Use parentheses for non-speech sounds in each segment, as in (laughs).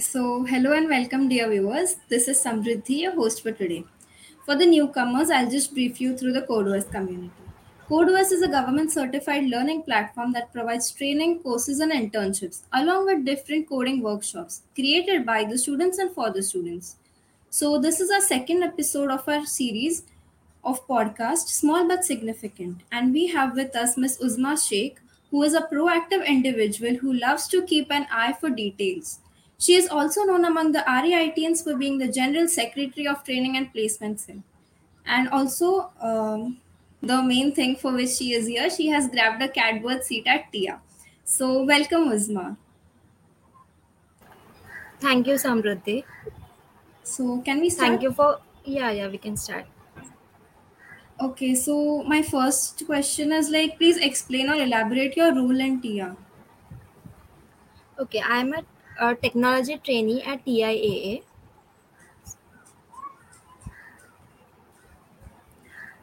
So hello and welcome, dear viewers. This is Samriddhi, your host for today. For the newcomers, I'll just brief you through the Codeverse community. Codeverse is a government certified learning platform that provides training, courses, and internships, along with different coding workshops created by the students and for the students. So, this is our second episode of our series of podcast, Small But Significant. And we have with us Miss Uzma Shaikh, who is a proactive individual who loves to keep an eye for details. She is also known among the RAITians for being the General Secretary of Training and Placement Cell. And also, um, the main thing for which she is here, she has grabbed a catbird seat at TIAA. So, welcome, Uzma. Thank you, Samruddhi. So, can we start? Thank you for. Yeah, yeah, we can start. Okay, so my first question is like, please explain or elaborate your role in TIAA. Okay, I'm a, a technology trainee at TIAA.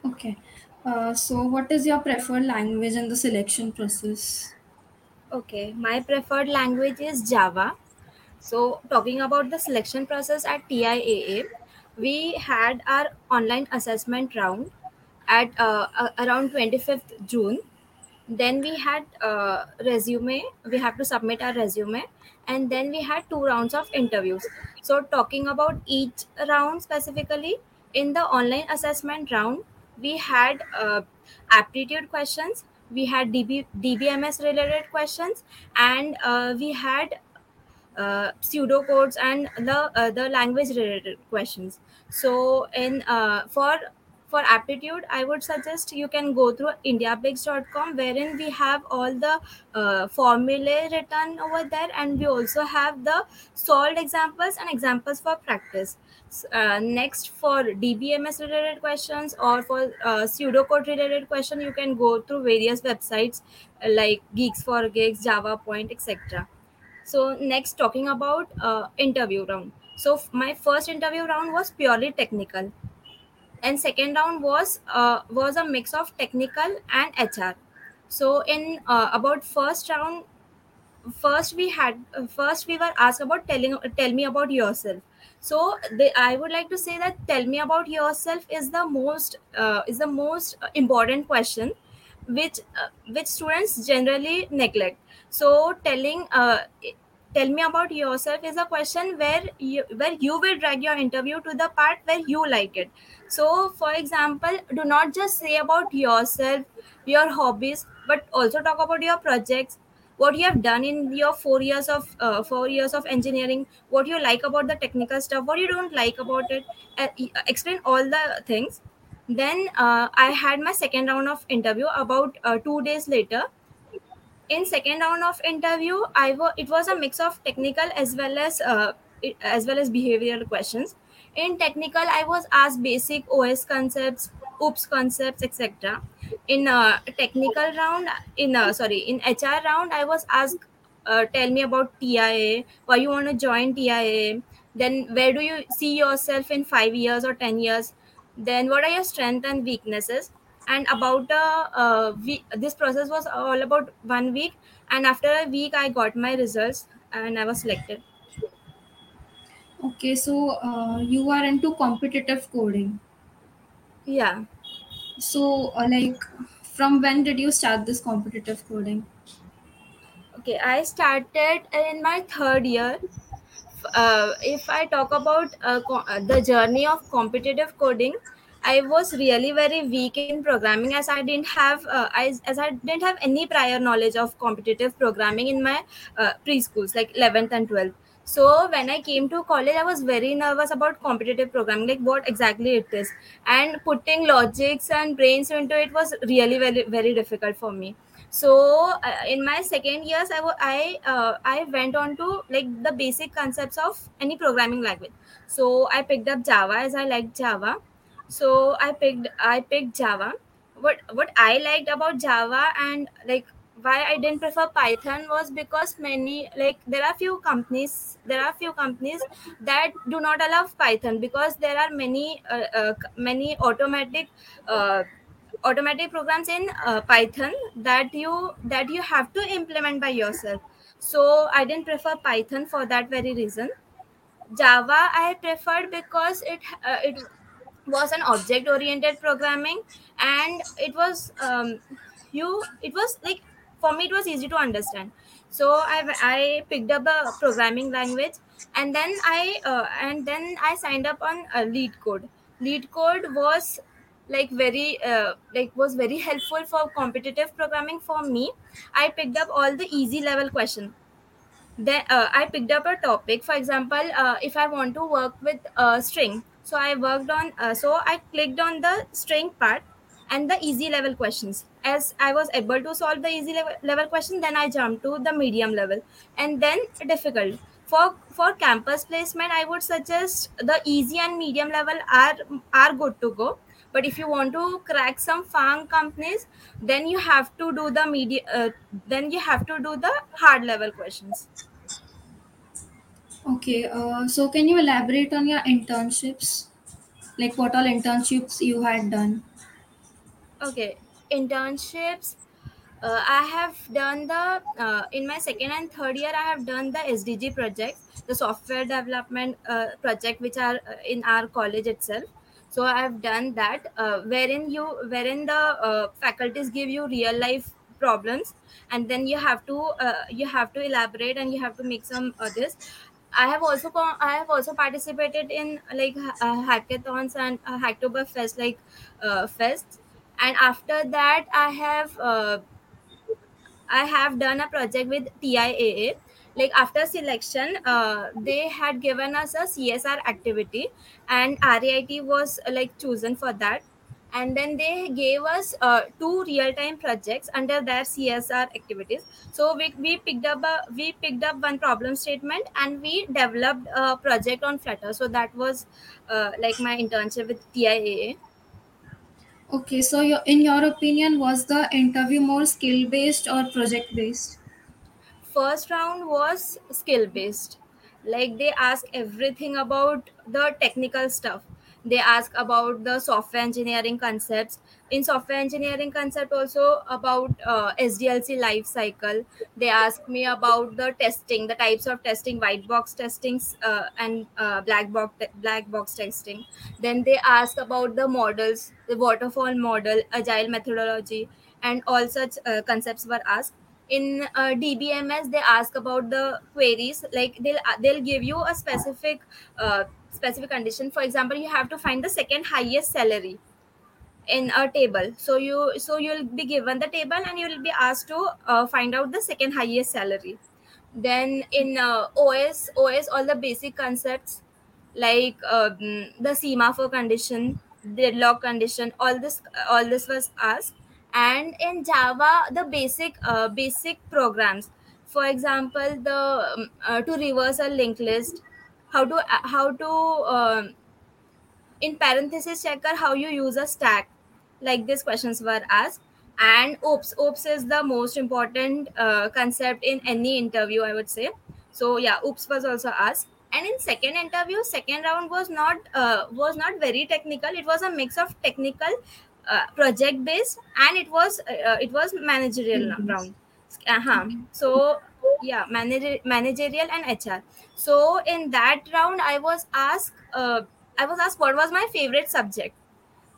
Okay. Uh, so, what is your preferred language in the selection process? Okay, my preferred language is Java. So, talking about the selection process at TIAA, we had our online assessment round at uh, uh, around 25th June. Then we had uh, resume. We have to submit our resume, and then we had two rounds of interviews. So, talking about each round specifically, in the online assessment round, we had uh, aptitude questions, we had DB, DBMS related questions, and uh, we had uh, pseudocodes and the uh, the language related questions so in uh, for for aptitude i would suggest you can go through indiabix.com wherein we have all the uh, formulae written over there and we also have the solved examples and examples for practice. Uh, next for dbms related questions or for uh, pseudocode related question you can go through various websites uh, like GeeksforGeeks java point etc so next, talking about uh, interview round. So my first interview round was purely technical, and second round was uh, was a mix of technical and HR. So in uh, about first round, first we had first we were asked about telling tell me about yourself. So they, I would like to say that tell me about yourself is the most uh, is the most important question which uh, which students generally neglect so telling uh, tell me about yourself is a question where you where you will drag your interview to the part where you like it. So for example do not just say about yourself your hobbies but also talk about your projects. What you have done in your four years of uh, four years of engineering what you like about the technical stuff what you don't like about it uh, explain all the things. Then uh, i had my second round of interview about uh, two days later in second round of interview it was a mix of technical as well as uh, as well as behavioral questions. In technical i was asked basic os concepts oops concepts etc in uh, technical round in uh, sorry in hr round i was asked uh, tell me about TIAA why you want to join TIAA then where do you see yourself in 5 years or 10 years? Then what are your strengths and weaknesses and about a uh, week, this process was all about one week and after a week i got my results and i was selected Okay, so uh, you are into competitive coding. yeah So, uh, like, from when did you start this competitive coding? okay i started in my third year uh, if i talk about uh, co- uh, the journey of competitive coding i was really very weak in programming as i didn't have uh, as, as i didn't have any prior knowledge of competitive programming in my uh, preschools like 11th and 12th so when i came to college i was very nervous about competitive programming like what exactly it is. And putting logics and brains into it was really very very difficult for me. So uh, in my second years i i uh, i went on to like the basic concepts of any programming language. So i picked up java as i liked java so i picked i picked java what what i liked about java and like why i didn't prefer python was because many like there are few companies there are few companies that do not allow python because there are many uh, uh, many automatic uh, automatic programs in uh, python that you that you have to implement by yourself So I didn't prefer Python for that very reason. Java I preferred because it uh, it was an object oriented programming and it was um, you it was like for me it was easy to understand. So i i picked up a programming language and then i uh, and then i signed up on uh, LeetCode. Lead code was like very uh, like was very (laughs) helpful for competitive programming for me. I picked up all the easy level question then uh, i picked up a topic. For example uh, if i want to work with a string so i worked on uh, so i clicked on the string part and the easy level questions. As i was able to solve the easy level, level question then i jumped to the medium level. And then difficult. For for campus placement i would suggest the easy and medium level are are good to go. But if you want to crack some farm companies then you have to do the media uh, then you have to do the hard level questions Okay, uh, so can you elaborate on your internships? Like what all internships you had done? okay internships uh, i have done the uh, in my second and third year i have done the sdg projects the software development uh, project which are uh, in our college itself so i have done that uh, wherein you wherein the uh, faculties give you real life problems and then you have to you have to elaborate and you have to make some uh, this i have also i have also participated in like uh, hackathons and uh, hacktoberfest like uh, fests and after that i have uh, I have done a project with TIAA. Like after selection, uh, they had given us a CSR activity, and RAIT was like chosen for that. And then they gave us uh, two real-time projects under their CSR activities. So we, we picked up a, we picked up one problem statement and we developed a project on Flutter. So that was uh, like my internship with TIAA. Okay, so your, in your opinion, was the interview more skill based or project based? first round was skill based like they ask everything about the technical stuff they ask about the software engineering concepts. In software engineering concept also about uh, sdlc life cycle. They ask me about the testing the types of testing white box testings uh, and uh, black box black box testing. Then they ask about the models the waterfall model agile methodology and all such uh, concepts were asked. In uh, dbms they ask about the queries. Like they'll they'll give you a specific uh, specific condition. For example you have to find the second highest salary in a table. So you so you'll be given the table and you'll be asked to uh, find out the second highest salary. Then in uh, os os all the basic concepts like um, the semaphore condition deadlock condition all this all this was asked. And in java the basic uh, basic programs. For example the um, uh, to reverse a linked list how to how to um, in parenthesis checker how you use a stack like these questions were asked. And oops oops is the most important uh, concept in any interview i would say. So yeah oops was also asked. And in second interview second round was not uh, was not very technical. It was a mix of technical uh, project based and it was uh, it was managerial based. round. Uh-huh. so yeah manager, managerial and hr so in that round i was asked uh, i was asked what was my favorite subject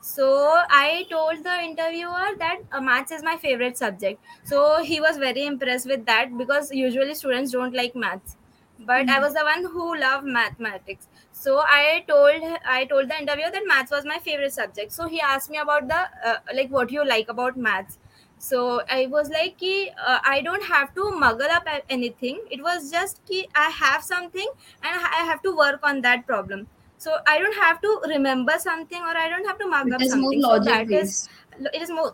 so I told the interviewer that uh, maths is my favorite subject. So he was very impressed with that because usually students don't like maths, but I Hmm. was the one who loved mathematics. So I told I told the interviewer that maths was my favorite subject. So he asked me about the uh, like what you like about maths. So I was like, ki, uh, I don't have to muggle up anything. It was just ki I have something and I have to work on that problem. So i don't have to remember something or i don't have to mug up is more something. So logic that is based. it is more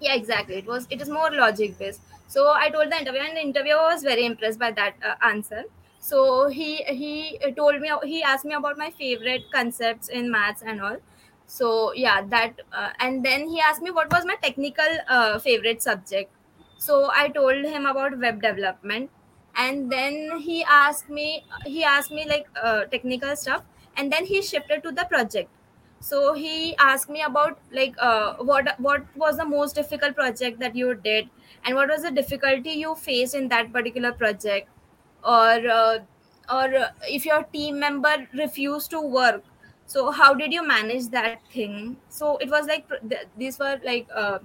yeah exactly. It was it is more logic based so i told the interviewer and the interviewer was very impressed by that uh, answer. So he he told me he asked me about my favorite concepts in maths and all so yeah that uh, and then he asked me what was my technical uh, favorite subject. So i told him about web development. And then he asked me he asked me like uh, technical stuff. And then he shifted to the project. So he asked me about like uh, what what was the most difficult project that you did? And what was the difficulty you faced in that particular project? Or uh, or if your team member refused to work so how did you manage that thing? So it was like these were like uh,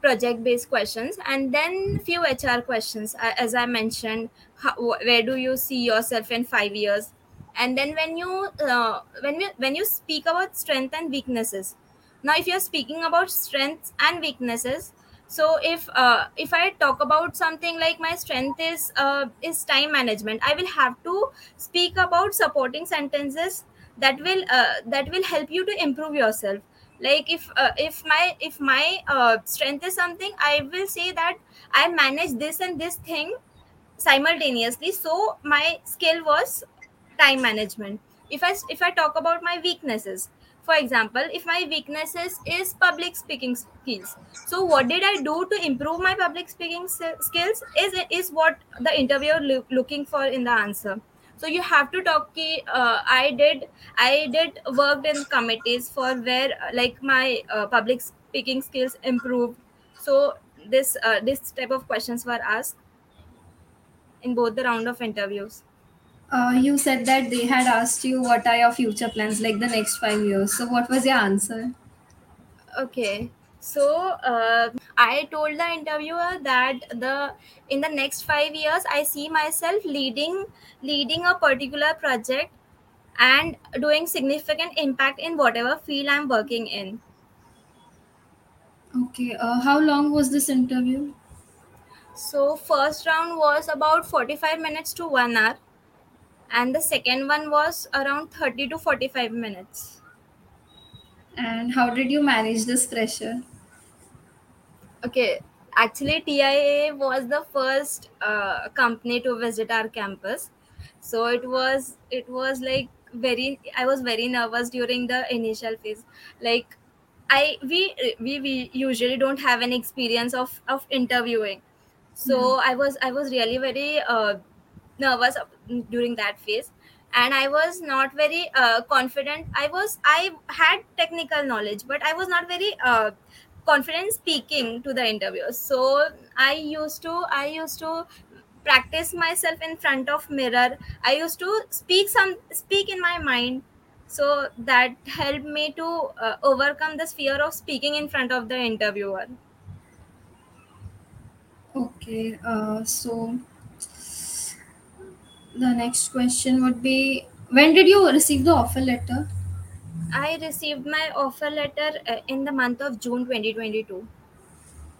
project based questions and then few hr questions. As i mentioned how, where do you see yourself in 5 years? And then when you uh, when you when you speak about strength and weaknesses now if you're speaking about strengths and weaknesses so if uh, if i talk about something like my strength is uh, is time management i will have to speak about supporting sentences that will uh, that will help you to improve yourself. Like if uh, if my if my uh, strength is something i will say that i manage this and this thing simultaneously. So my skill was time management. If i if i talk about my weaknesses for example if my weaknesses is public speaking skills so what did i do to improve my public speaking skills is is what the interviewer loo- looking for in the answer so you have to talk ki, uh, i did i did worked in committees for where uh, like my uh, public speaking skills improved so this uh, this type of questions were asked in both the round of interviews. Uh, you said that they had asked you what are your future plans, like the next five years. So, what was your answer? Okay, so uh, I told the interviewer that the in the next five years I see myself leading leading a particular project and doing significant impact in whatever field I'm working in. Okay. Uh, how long was this interview? So first round was about 45 minutes to 1 hour and the second one was around 30 to 45 minutes. And how did you manage this pressure? Okay, actually, TIAA was the first uh, company to visit our campus, so it was it was like very. I was very nervous during the initial phase. Like, I we we, we usually don't have any experience of of interviewing, so I was I was really very uh, nervous during that phase and i was not very uh, confident i was i had technical knowledge but i was not very uh, confident speaking to the interviewers so i used to i used to practice myself in front of mirror i used to speak some speak in my mind so that helped me to uh, overcome this fear of speaking in front of the interviewer Okay. Uh, so, the next question would be When did you receive the offer letter? I received my offer letter uh, in the month of june 2022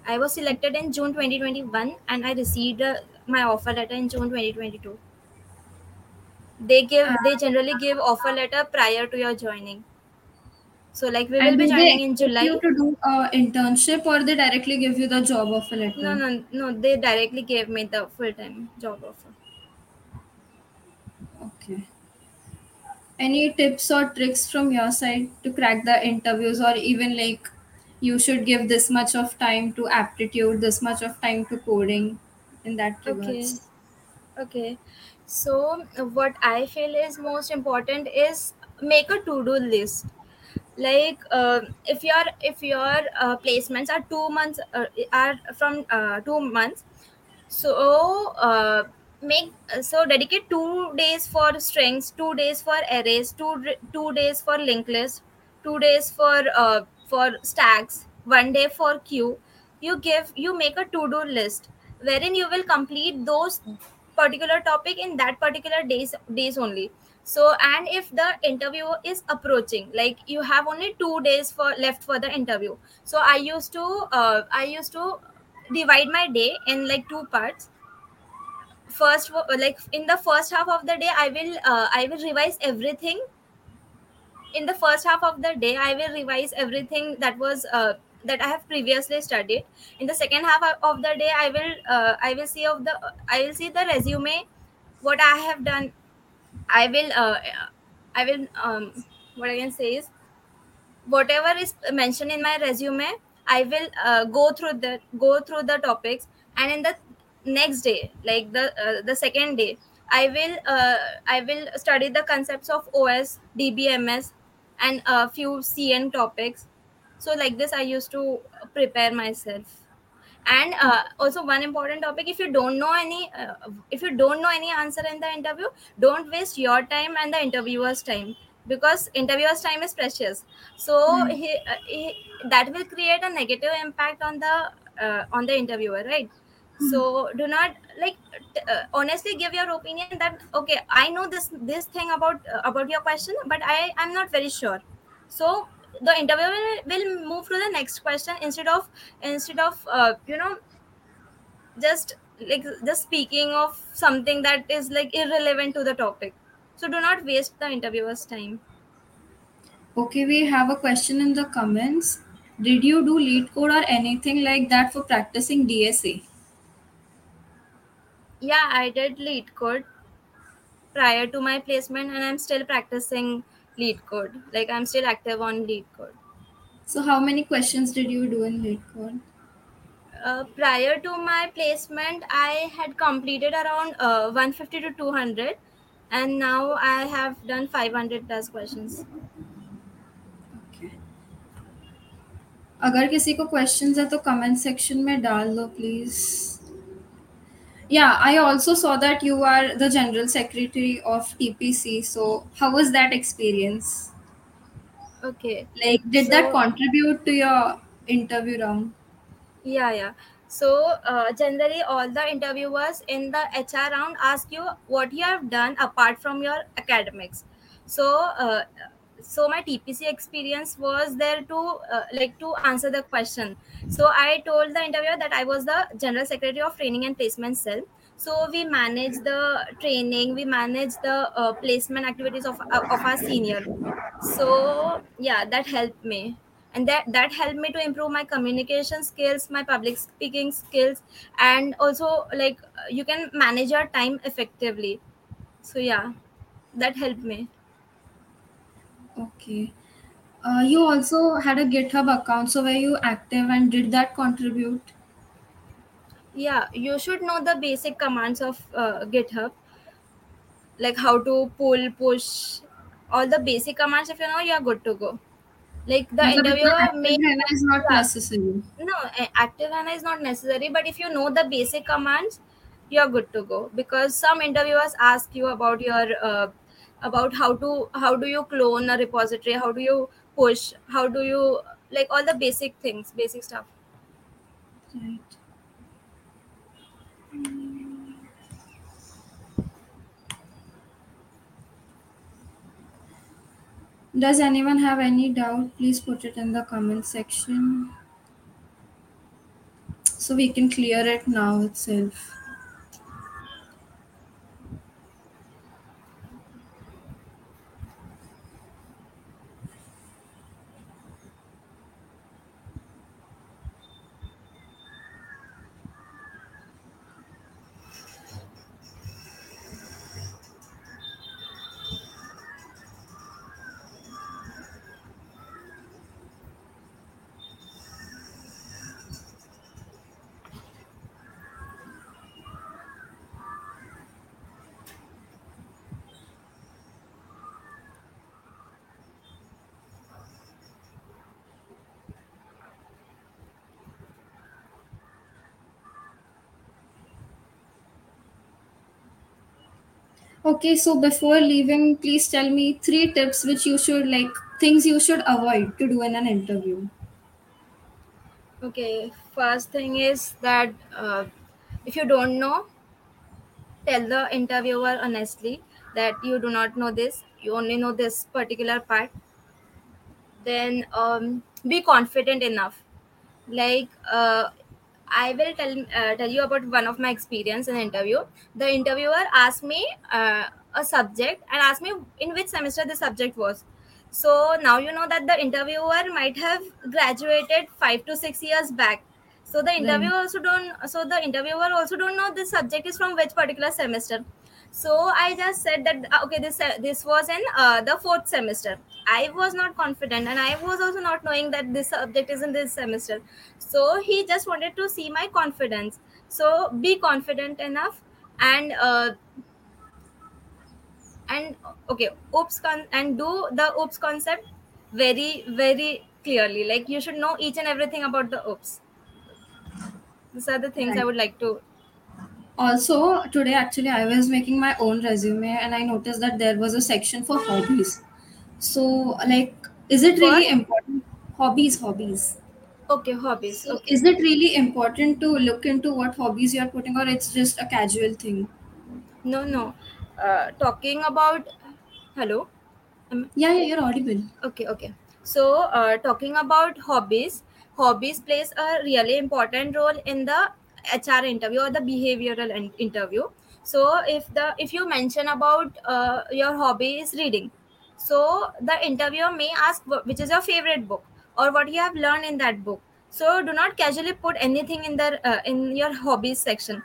I was selected in June 2021 and I received uh, my offer letter in June 2022. They Uh, give they generally give offer letter prior to your joining. So like we will and be do they joining in expect July. you to do a internship or they directly give you the job offer No letter? no no they directly gave me the full time job offer. Okay. Any tips or tricks from your side to crack the interviews, or even like you should give this much of time to aptitude, this much of time to coding, in that Okay. Okay. So uh, what I feel is most important is make a to-do list. Like uh, if your if your uh, placements are two months uh, are from uh, two months, so uh, make so dedicate two days for strings two days for arrays two two days for linked list two days for uh, for stacks one day for queue. You give you make a to do list wherein you will complete those particular topic in that particular days days only. So and if the interview is approaching like you have only two days for left for the interview. So i used to uh, i used to divide my day in like two parts first like in the first half of the day i will uh, i will revise everything. In the first half of the day i will revise everything that was uh, that i have previously studied. In the second half of the day i will uh, i will see of the i will see the resume what i have done. I will uh, i will um, what i can say is whatever is mentioned in my resume i will uh, go through the go through the topics. And in the next day like the uh, the second day i will uh, i will study the concepts of os dbms and a few cn topics. So like this i used to prepare myself. And uh, also one important topic if you don't know any uh, if you don't know any answer in the interview don't waste your time and the interviewer's time because interviewer's time is precious. So Right. he, uh, he, that will create a negative impact on the uh, on the interviewer right so do not like uh, honestly give your opinion that okay i know this this thing about uh, about your question but i i'm not very sure so the interviewer will, will move to the next question instead of instead of uh, you know just like just speaking of something that is like irrelevant to the topic so do not waste the interviewer's time Okay, we have a question in the comments. Did you do LeetCode or anything like that for practicing DSA? Yeah i did lead code prior to my placement and i'm still practicing lead code like i'm still active on lead code So, how many questions did you do in lead code? uh, prior to my placement i had completed around uh, 150 to 200 and now i have done 500 plus questions Okay. अगर किसी को questions है तो comment section में डाल दो please. Yeah, I also saw that you are the general secretary of TPC. So, how was that experience? okay Like, did that contribute to your interview round? yeah yeah so uh, generally all the interviewers in the hr round ask you what you have done apart from your academics so uh, so my tpc experience was there to uh, like to answer the question. So i told the interviewer that i was the general secretary of training and placement cell. So we manage the training we manage the uh, placement activities of, of our senior. So yeah that helped me. And that that helped me to improve my communication skills my public speaking skills and also like uh, you can manage your time effectively. So yeah that helped me Okay. Uh, you also had a GitHub account, so were you active and did that contribute? Yeah, you should know the basic commands of uh, GitHub, like how to pull, push, all the basic commands. If you know, you're good to go. Like the But interviewer active may is not necessary. no active HANA is not necessary, but if you know the basic commands, you're good to go because some interviewers ask you about your uh, about how to how do you clone a repository how do you push how do you like all the basic things basic stuff Right. Does anyone have any doubt? Please put it in the comment section so we can clear it now itself. Okay, so before leaving, please tell me three tips which you should like things you should avoid to do in an interview. okay first thing is that uh, if you don't know tell the interviewer honestly that you do not know this you only know this particular part then um, be confident enough like uh, i will tell uh, tell you about one of my experience in interview. The interviewer asked me uh, a subject and asked me in which semester the subject was. So now you know that the interviewer might have graduated 5 to 6 years back. So the interviewer also don't so the interviewer also don't know this subject is from which particular semester so i just said that uh, okay this uh, this was in uh, the fourth semester. I was not confident and i was also not knowing that this subject is in this semester. So he just wanted to see my confidence. So be confident enough and uh, and okay oops con- and do the oops concept very very clearly. Like you should know each and everything about the oops. These are the things i would like to Also, today actually I was making my own resume and I noticed that there was a section for hobbies. So, like, is it really important? Hobbies, hobbies. okay hobbies So, okay is it really important to look into what hobbies you're putting, or it's just a casual thing? no no uh, talking about hello Am- Yeah, yeah, you're audible. okay okay so uh, talking about hobbies hobbies plays a really important role in the hr interview or the behavioral in- interview. So if the if you mention about uh, your hobby is reading so the interviewer may ask which is your favorite book or what you have learned in that book? So do not casually put anything in the uh, in your hobbies section.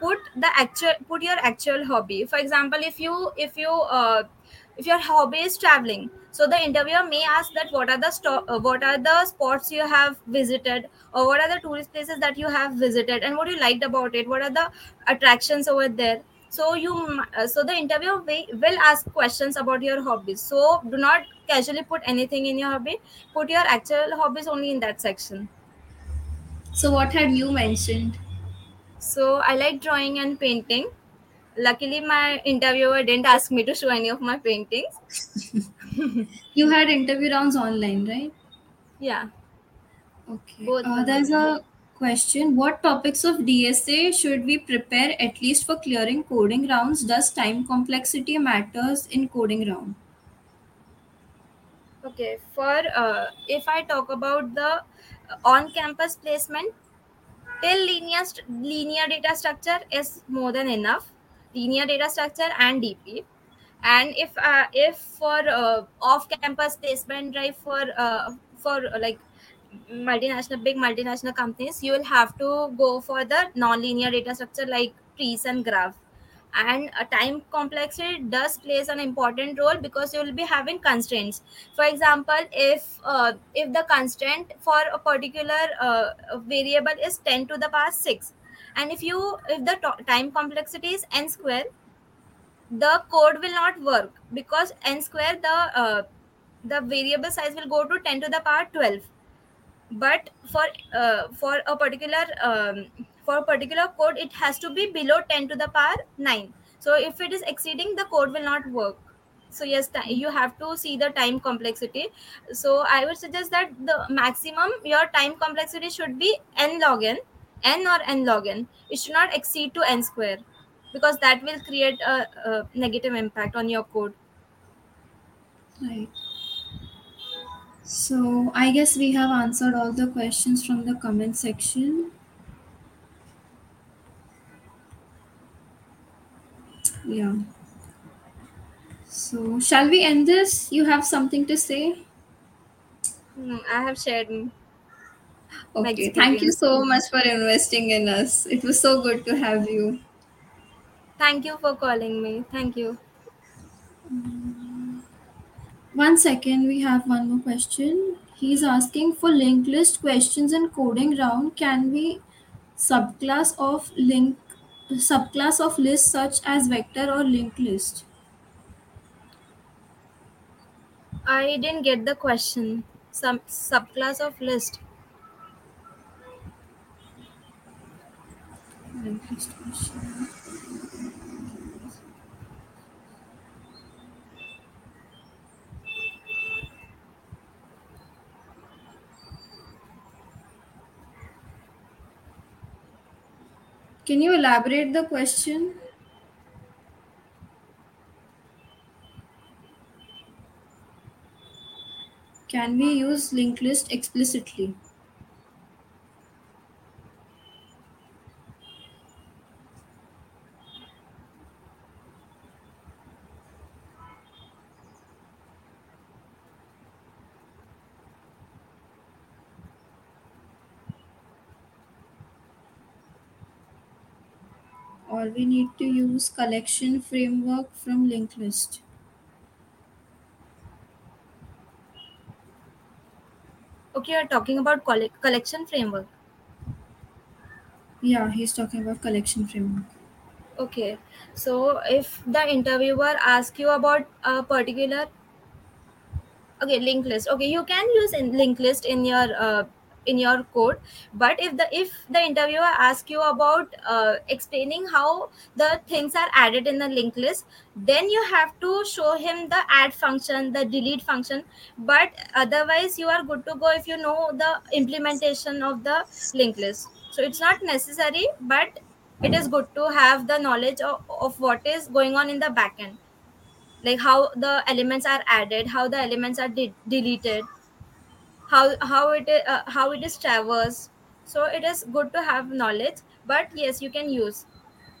Put the actual put your actual hobby. For example if you if you uh, if your hobby is traveling so the interviewer may ask that what are the sto- uh, what are the spots you have visited or what are the tourist places that you have visited and what you liked about it? What are the attractions over there? So you uh, so the interviewer will, will ask questions about your hobbies. So do not casually put anything in your hobby. Put your actual hobbies only in that section. So, what had you mentioned? so i like drawing and painting luckily my interviewer didn't ask me to show any of my paintings (laughs) You had interview rounds online, right? yeah Okay. both Uh, there's a question. What topics of DSA should we prepare at least for clearing coding rounds? Does time complexity matters in coding round? Okay, for uh, if I talk about the uh, on-campus placement, till linear st- linear data structure is more than enough. Linear data structure and DP, and if uh, if for uh, off-campus placement drive for uh, for uh, like multinational big multinational companies, you will have to go for the non-linear data structure like trees and graph. And time complexity does plays an important role because you will be having constraints. For example if uh, if the constraint for a particular uh, variable is 10 to the power 6 and if you if the to- time complexity is n square the code will not work because n square the uh, the variable size will go to 10 to the power 12 but for uh, for a particular um, for a particular code it has to be below 10 to the power 9 so if it is exceeding the code will not work. So yes you have to see the time complexity. So i would suggest that the maximum your time complexity should be n log n n or n log n it should not exceed to n square because that will create a, a negative impact on your code Right. So I guess we have answered all the questions from the comment section. Yeah. So shall we end this? You have something to say? I have shared Okay. Thank you experience so much for investing in us. It was so good to have you. thank you for calling me thank you One second, we have one more question. He's asking for linked list questions in coding round. Can we subclass of link subclass of list such as vector or linked list? I didn't get the question. Some subclass of list. Linked list question. Can you elaborate the question? Can we use linked list explicitly? Or we need to use collection framework from linked list? Okay, you're talking about colle- collection framework. Yeah, he's talking about collection framework. Okay, so if the interviewer asks you about a particular okay linked list okay you can use in linked list in your uh, in your code. But if the if the interviewer asks you about uh, explaining how the things are added in the linked list then you have to show him the add function the delete function. But otherwise you are good to go if you know the implementation of the linked list. So it's not necessary but it is good to have the knowledge of, of what is going on in the backend. Like how the elements are added how the elements are de- deleted how how it uh, how it is traversed. So it is good to have knowledge but yes you can use.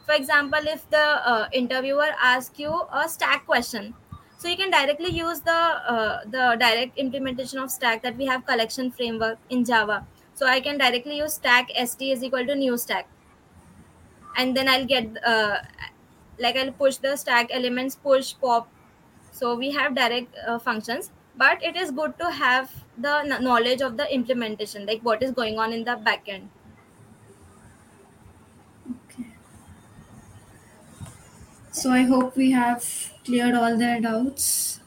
For example if the uh, interviewer asks you a stack question so you can directly use the uh, the direct implementation of stack that we have collection framework in java. So i can directly use stack st is equal to new stack. And then i'll get uh, like i'll push the stack elements push pop. So we have direct uh, functions but it is good to have the knowledge of the implementation like what is going on in the backend Okay. So I hope we have cleared all their doubts.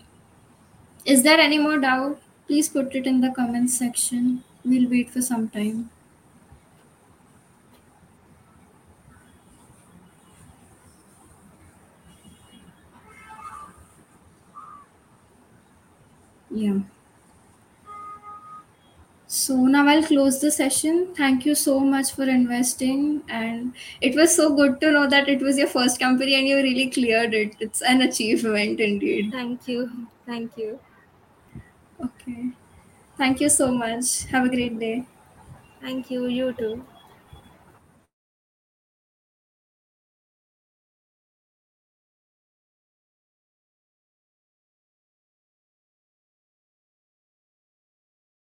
Is there any more doubt? Please put it in the comments section. We'll wait for some time. Yeah. So now I'll close the session. Thank you so much for investing. And it was so good to know that it was your first company and you really cleared it. It's an achievement indeed. thank you thank you Okay. Thank you so much. Have a great day. thank you you too